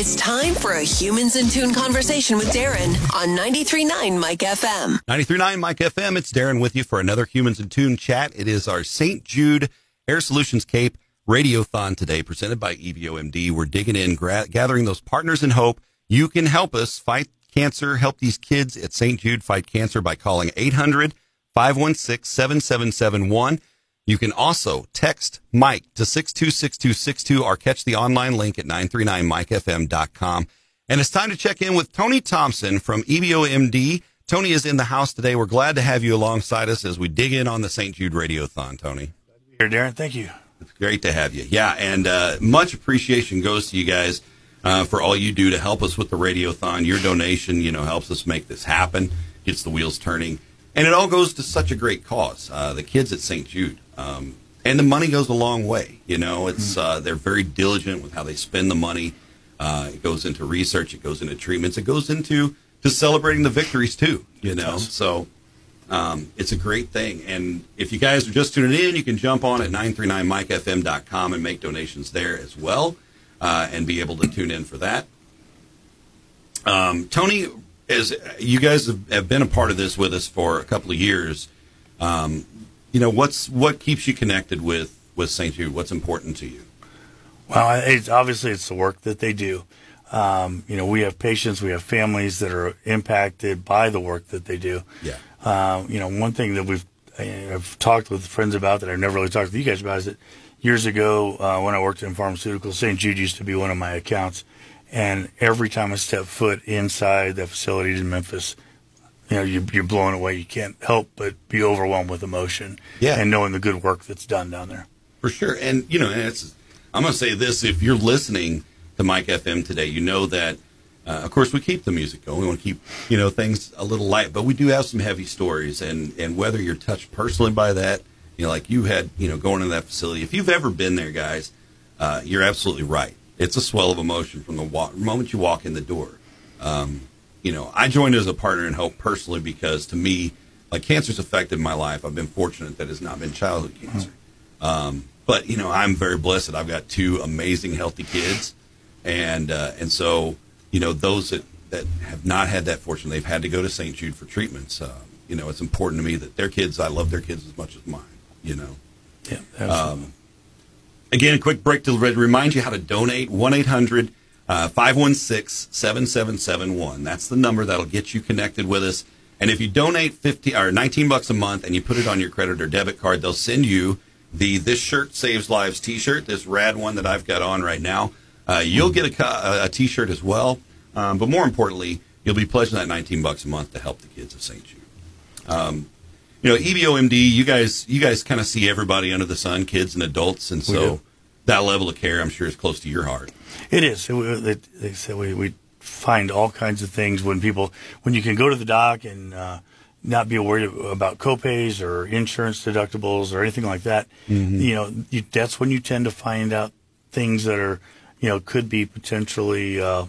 It's time for a Humans in Tune conversation with Darren on 93.9 Mike FM. 93.9 Mike FM. It's Darren with you for another Humans in Tune chat. It is our St. Jude Air Solutions Cape Radiothon today, presented by EBOMD. We're digging in, gra- gathering those partners in hope. You can help us fight cancer, help these kids at St. Jude fight cancer by calling 800 516 7771. You can also text Mike to 626262 or catch the online link at 939mikefm.com. And it's time to check in with Tony Thompson from EBOMD. Tony is in the house today. We're glad to have you alongside us as we dig in on the St. Jude Radiothon, Tony. Here, Darren. Thank you. It's great to have you. Yeah, and uh, much appreciation goes to you guys uh, for all you do to help us with the Radiothon. Your donation, you know, helps us make this happen, gets the wheels turning. And it all goes to such a great cause. Uh, the kids at St. Jude. Um, and the money goes a long way. You know, it's Mm-hmm. uh, they're very diligent with how they spend the money. Uh, it goes into research, it goes into treatments, it goes into to celebrating the victories too. You know, so um, it's a great thing. And if you guys are just tuning in, you can jump on at 939mikefm.com and make donations there as well, uh, and be able to tune in for that. Um, Tony, as you guys have, have been a part of this with us for a couple of years, um, you know what's what keeps you connected with with St. Jude? What's important to you? Well, it's obviously it's the work that they do. Um, you know, we have patients, we have families that are impacted by the work that they do. Yeah. Uh, you know, one thing that we've I've talked with friends about that I've never really talked to you guys about is that years ago uh, when I worked in pharmaceuticals, St. Jude used to be one of my accounts, and every time I step foot inside the facilities in Memphis, you know, you, you're blown away. You can't help but be overwhelmed with emotion, Yeah. and knowing the good work that's done down there. For sure. And, you know, and I'm going to say this if you're listening to Mike FM today, you know that, uh, of course, we keep the music going. We want to keep, you know, things a little light, but we do have some heavy stories. And, and whether you're touched personally by that, you know, like you had, you know, going to that facility, if you've ever been there, guys, uh, you're absolutely right. It's a swell of emotion from the moment you walk in the door. Um, you know, I joined as a partner in hope personally because to me, like cancer's affected my life. I've been fortunate that it's not been childhood cancer. Um, but you know, I'm very blessed. I've got two amazing, healthy kids, and uh, and so you know, those that that have not had that fortune, they've had to go to St. Jude for treatments. Uh, you know, it's important to me that their kids. I love their kids as much as mine. You know. Yeah, absolutely. Again, a quick break to remind you how to donate 1 800 516 7771. That's the number that'll get you connected with us. And if you donate 50 or 19 bucks a month and you put it on your credit or debit card, they'll send you the This Shirt Saves Lives t shirt, this rad one that I've got on right now. Uh, you'll get a, a t shirt as well. Um, but more importantly, you'll be pledging that 19 bucks a month to help the kids of St. Jude you know, EBOMD, you guys, you guys kind of see everybody under the sun, kids and adults, and so that level of care, I'm sure, is close to your heart. It is. It, it, they said we, we find all kinds of things when people when you can go to the doc and uh, not be worried about copays or insurance deductibles or anything like that. You know, you, that's when you tend to find out things that are you know could be potentially uh,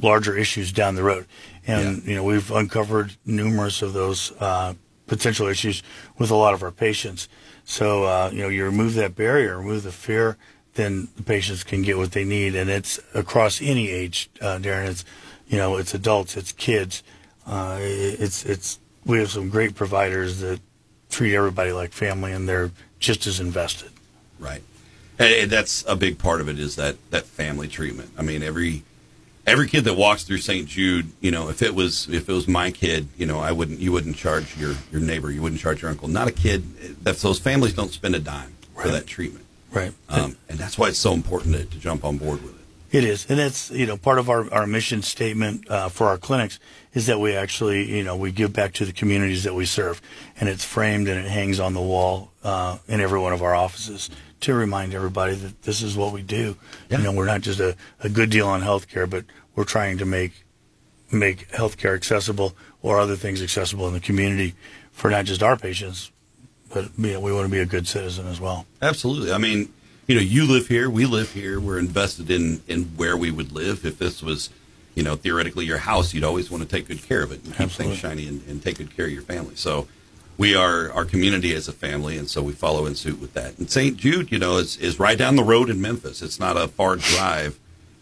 larger issues down the road. And you know, we've uncovered numerous of those uh, potential issues with a lot of our patients. So uh, you know, you remove that barrier, remove the fear, then the patients can get what they need, and it's across any age, uh, Darren. It's you know, it's adults, it's kids, uh, it's it's. We have some great providers that treat everybody like family, and they're just as invested. Right. And, that's a big part of it is that, that family treatment. I mean, every every kid that walks through St. Jude, you know, if it was if it was my kid, you know, I wouldn't you wouldn't charge your your neighbor, you wouldn't charge your uncle. Not a kid. That's those families don't spend a dime for that treatment, Right. um, and that's why it's so important to, to jump on board with it. It is, and that's you know part of our, our mission statement uh, for our clinics is that we actually you know we give back to the communities that we serve, and it's framed and it hangs on the wall uh, in every one of our offices to remind everybody that this is what we do. Yeah. You know, we're not just a, a good deal on healthcare, but we're trying to make make healthcare accessible or other things accessible in the community for not just our patients, but you know, we want to be a good citizen as well. Absolutely. I mean, you know, you live here, we live here. We're invested in in where we would live. If this was, you know, theoretically your house, you'd always want to take good care of it and keep Absolutely. things shiny and, and take good care of your family. So we are our community as a family, and so we follow in suit with that. And St. Jude, you know, is is right down the road in Memphis. It's not a far drive.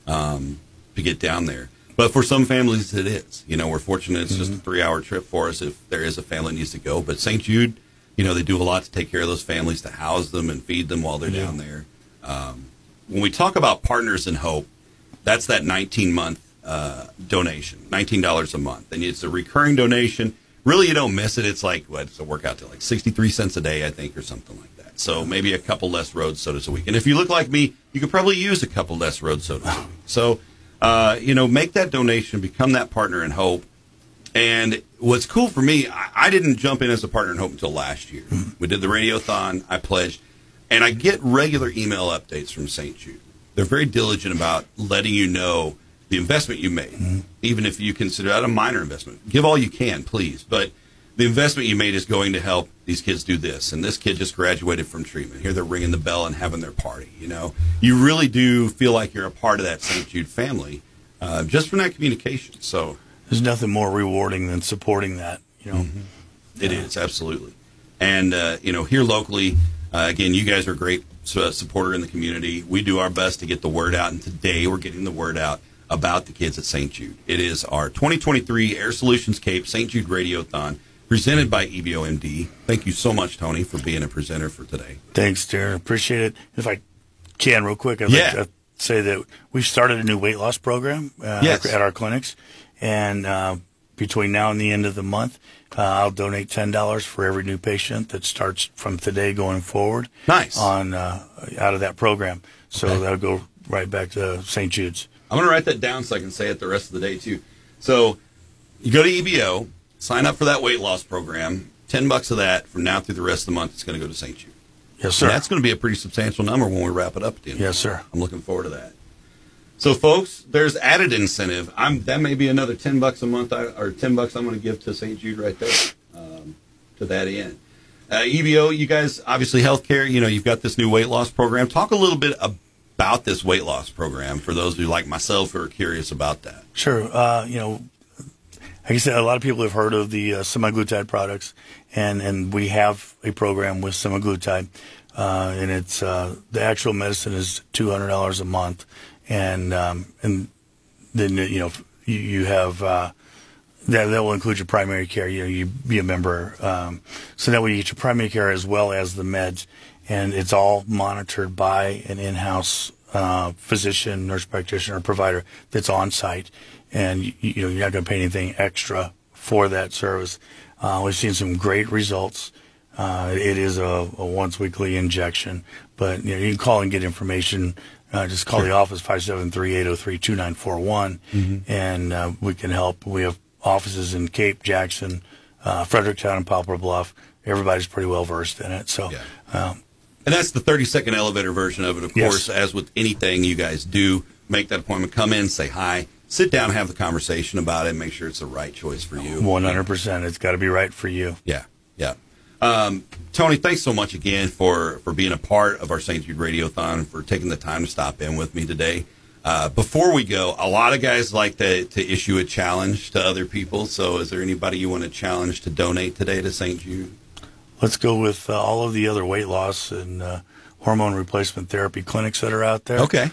Um, to get down there. But for some families, it is. You know, we're fortunate it's just a three hour trip for us if there is a family needs to go. But St. Jude, you know, they do a lot to take care of those families, to house them and feed them while they're Yeah. down there. Um, when we talk about Partners in Hope, that's that 19 month uh, donation, $19 a month. And it's a recurring donation. Really, you don't miss it. It's like, what, it's a workout to like 63 cents a day, I think, or something like that. So maybe a couple less road sodas a week. And if you look like me, you could probably use a couple less road sodas a week. So, uh, you know, make that donation, become that partner in hope. And what's cool for me, I, I didn't jump in as a partner in hope until last year. We did the radiothon, I pledged, and I get regular email updates from St. Jude. They're very diligent about letting you know the investment you made, even if you consider that a minor investment. Give all you can, please. But the investment you made is going to help these kids do this. And this kid just graduated from treatment. Here they're ringing the bell and having their party. You know, you really do feel like you're a part of that St. Jude family uh, just from that communication. So There's nothing more rewarding than supporting that. You know, It is absolutely, and uh, you know here locally, uh, again, you guys are a great uh, supporter in the community. We do our best to get the word out, and today we're getting the word out about the kids at St. Jude. It is our 2023 Air Solutions Cape St. Jude Radiothon presented by EBOMD. Thank you so much, Tony, for being a presenter for today. Thanks, Darren. Appreciate it. If I can, real quick, I'd Yeah. like to say that we've started a new weight loss program uh, Yes. at our clinics, and uh, between now and the end of the month, uh, I'll donate ten dollars for every new patient that starts from today going forward. Nice. on uh, out of that program, so Okay. that'll go right back to St. Jude's. I'm going to write that down so I can say it the rest of the day too. So you go to EBO, sign up for that weight loss program. Ten bucks of that from now through the rest of the month is going to go to St. Jude. Yes, sir. And that's going to be a pretty substantial number when we wrap it up at the end. Yes, sir. I'm looking forward to that. So, folks, there's added incentive. I'm that may be another ten bucks a month, I, or ten bucks I'm going to give to St. Jude right there, um, to that end. Uh, EBO, you guys obviously healthcare. You know, you've got this new weight loss program. Talk a little bit about this weight loss program for those who, like myself, who are curious about that. Sure. Uh, you know, like I said, a lot of people have heard of the uh, semaglutide products, and, and we have a program with semaglutide, uh, and it's uh, the actual medicine is two hundred dollars a month, and um, and then you know you, you have. Uh, that, that will include your primary care. You know, you be a member, um, so that way you get your primary care as well as the meds, and it's all monitored by an in-house uh, physician, nurse practitioner, provider that's on site, and you, you know you're not going to pay anything extra for that service. Uh, we've seen some great results. Uh, it is a, a once weekly injection, but you know you can call and get information. Uh, just call the office 573-803-2941 and uh, we can help. We have offices in Cape, Jackson, uh, Fredericktown, and Poplar Bluff. Everybody's pretty well versed in it. So, Yeah. um, And that's the 30 second elevator version of it. Of Yes. course, as with anything you guys do, make that appointment, come in, say hi, sit down, have the conversation about it, make sure it's the right choice for you. 100%. It's got to be right for you. Yeah, yeah. Um, Tony, thanks so much again for, for being a part of our St. Jude Radiothon, for taking the time to stop in with me today. Uh, before we go, a lot of guys like to, to issue a challenge to other people. So, is there anybody you want to challenge to donate today to St. Jude? Let's go with uh, all of the other weight loss and uh, hormone replacement therapy clinics that are out there. Okay.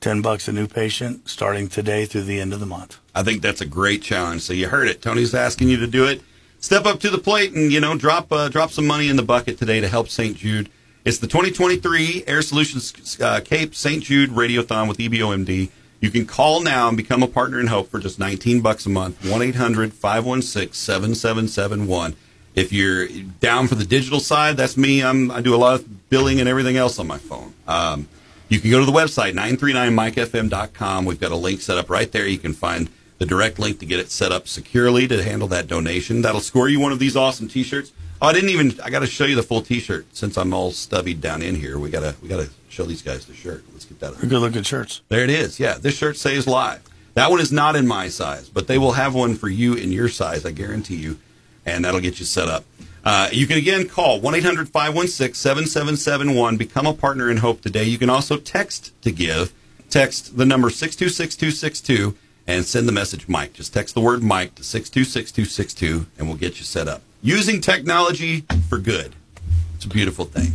10 bucks a new patient starting today through the end of the month. I think that's a great challenge. So you heard it. Tony's asking you to do it. Step up to the plate and you know drop uh, drop some money in the bucket today to help St. Jude. It's the 2023 Air Solutions uh, Cape St. Jude Radiothon with EBOMD. You can call now and become a partner in hope for just 19 bucks a month. 1-800-516-7771. If you're down for the digital side, that's me. I'm, I do a lot of billing and everything else on my phone. Um, you can go to the website, 939mikefm.com. We've got a link set up right there. You can find the direct link to get it set up securely to handle that donation. That'll score you one of these awesome t-shirts. Oh, I didn't even I got to show you the full t-shirt since I'm all stubbied down in here. We got to we got to show these guys the shirt. Let's get that up. Good looking shirts. There it is. Yeah, this shirt says live. That one is not in my size, but they will have one for you in your size, I guarantee you, and that'll get you set up. Uh, you can again call 1 800 516 7771. Become a partner in Hope today. You can also text to give. Text the number 626262 and send the message Mike. Just text the word Mike to 626262 and we'll get you set up. Using technology for good. It's a beautiful thing.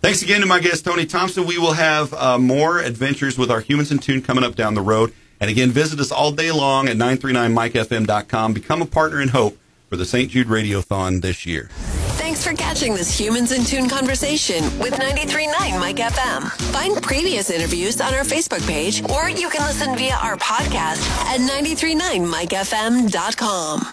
Thanks again to my guest, Tony Thompson. We will have uh, more adventures with our Humans in Tune coming up down the road. And again, visit us all day long at 939mikefm.com. Become a partner in hope for the St. Jude Radiothon this year. Thanks for catching this Humans in Tune conversation with 93.9 Mike FM. Find previous interviews on our Facebook page, or you can listen via our podcast at 93.9mikefm.com.